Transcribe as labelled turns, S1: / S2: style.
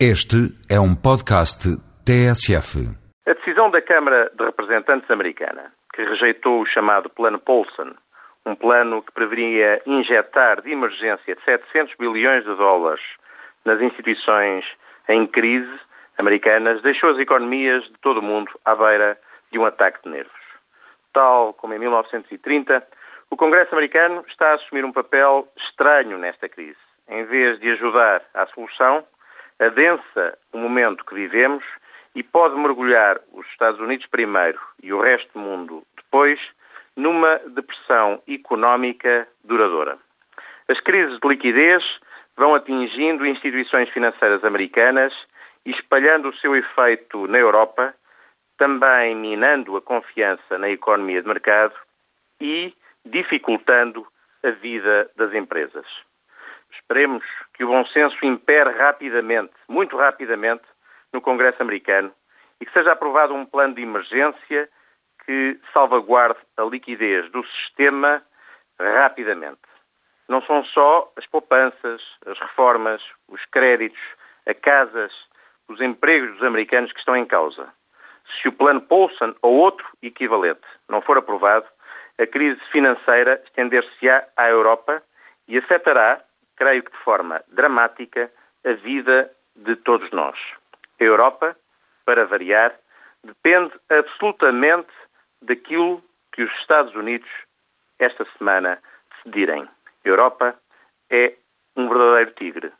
S1: Este é um podcast TSF.
S2: A decisão da Câmara de Representantes americana, que rejeitou o chamado Plano Paulson, um plano que preveria injetar de emergência 700 bilhões de dólares nas instituições em crise americanas, deixou as economias de todo o mundo à beira de um ataque de nervos. Tal como em 1930, o Congresso americano está a assumir um papel estranho nesta crise. Em vez de ajudar à solução, adensa o momento que vivemos e pode mergulhar os Estados Unidos primeiro e o resto do mundo depois numa depressão económica duradoura. As crises de liquidez vão atingindo instituições financeiras americanas e espalhando o seu efeito na Europa, também minando a confiança na economia de mercado e dificultando a vida das empresas. Esperemos que o bom senso impere rapidamente, muito rapidamente, no Congresso americano e que seja aprovado um plano de emergência que salvaguarde a liquidez do sistema rapidamente. Não são só as poupanças, as reformas, os créditos, a casas, os empregos dos americanos que estão em causa. Se o plano Paulson ou outro equivalente não for aprovado, a crise financeira estender-se-á à Europa e afetará creio que de forma dramática, a vida de todos nós. A Europa, para variar, depende absolutamente daquilo que os Estados Unidos esta semana decidirem. A Europa é um verdadeiro tigre.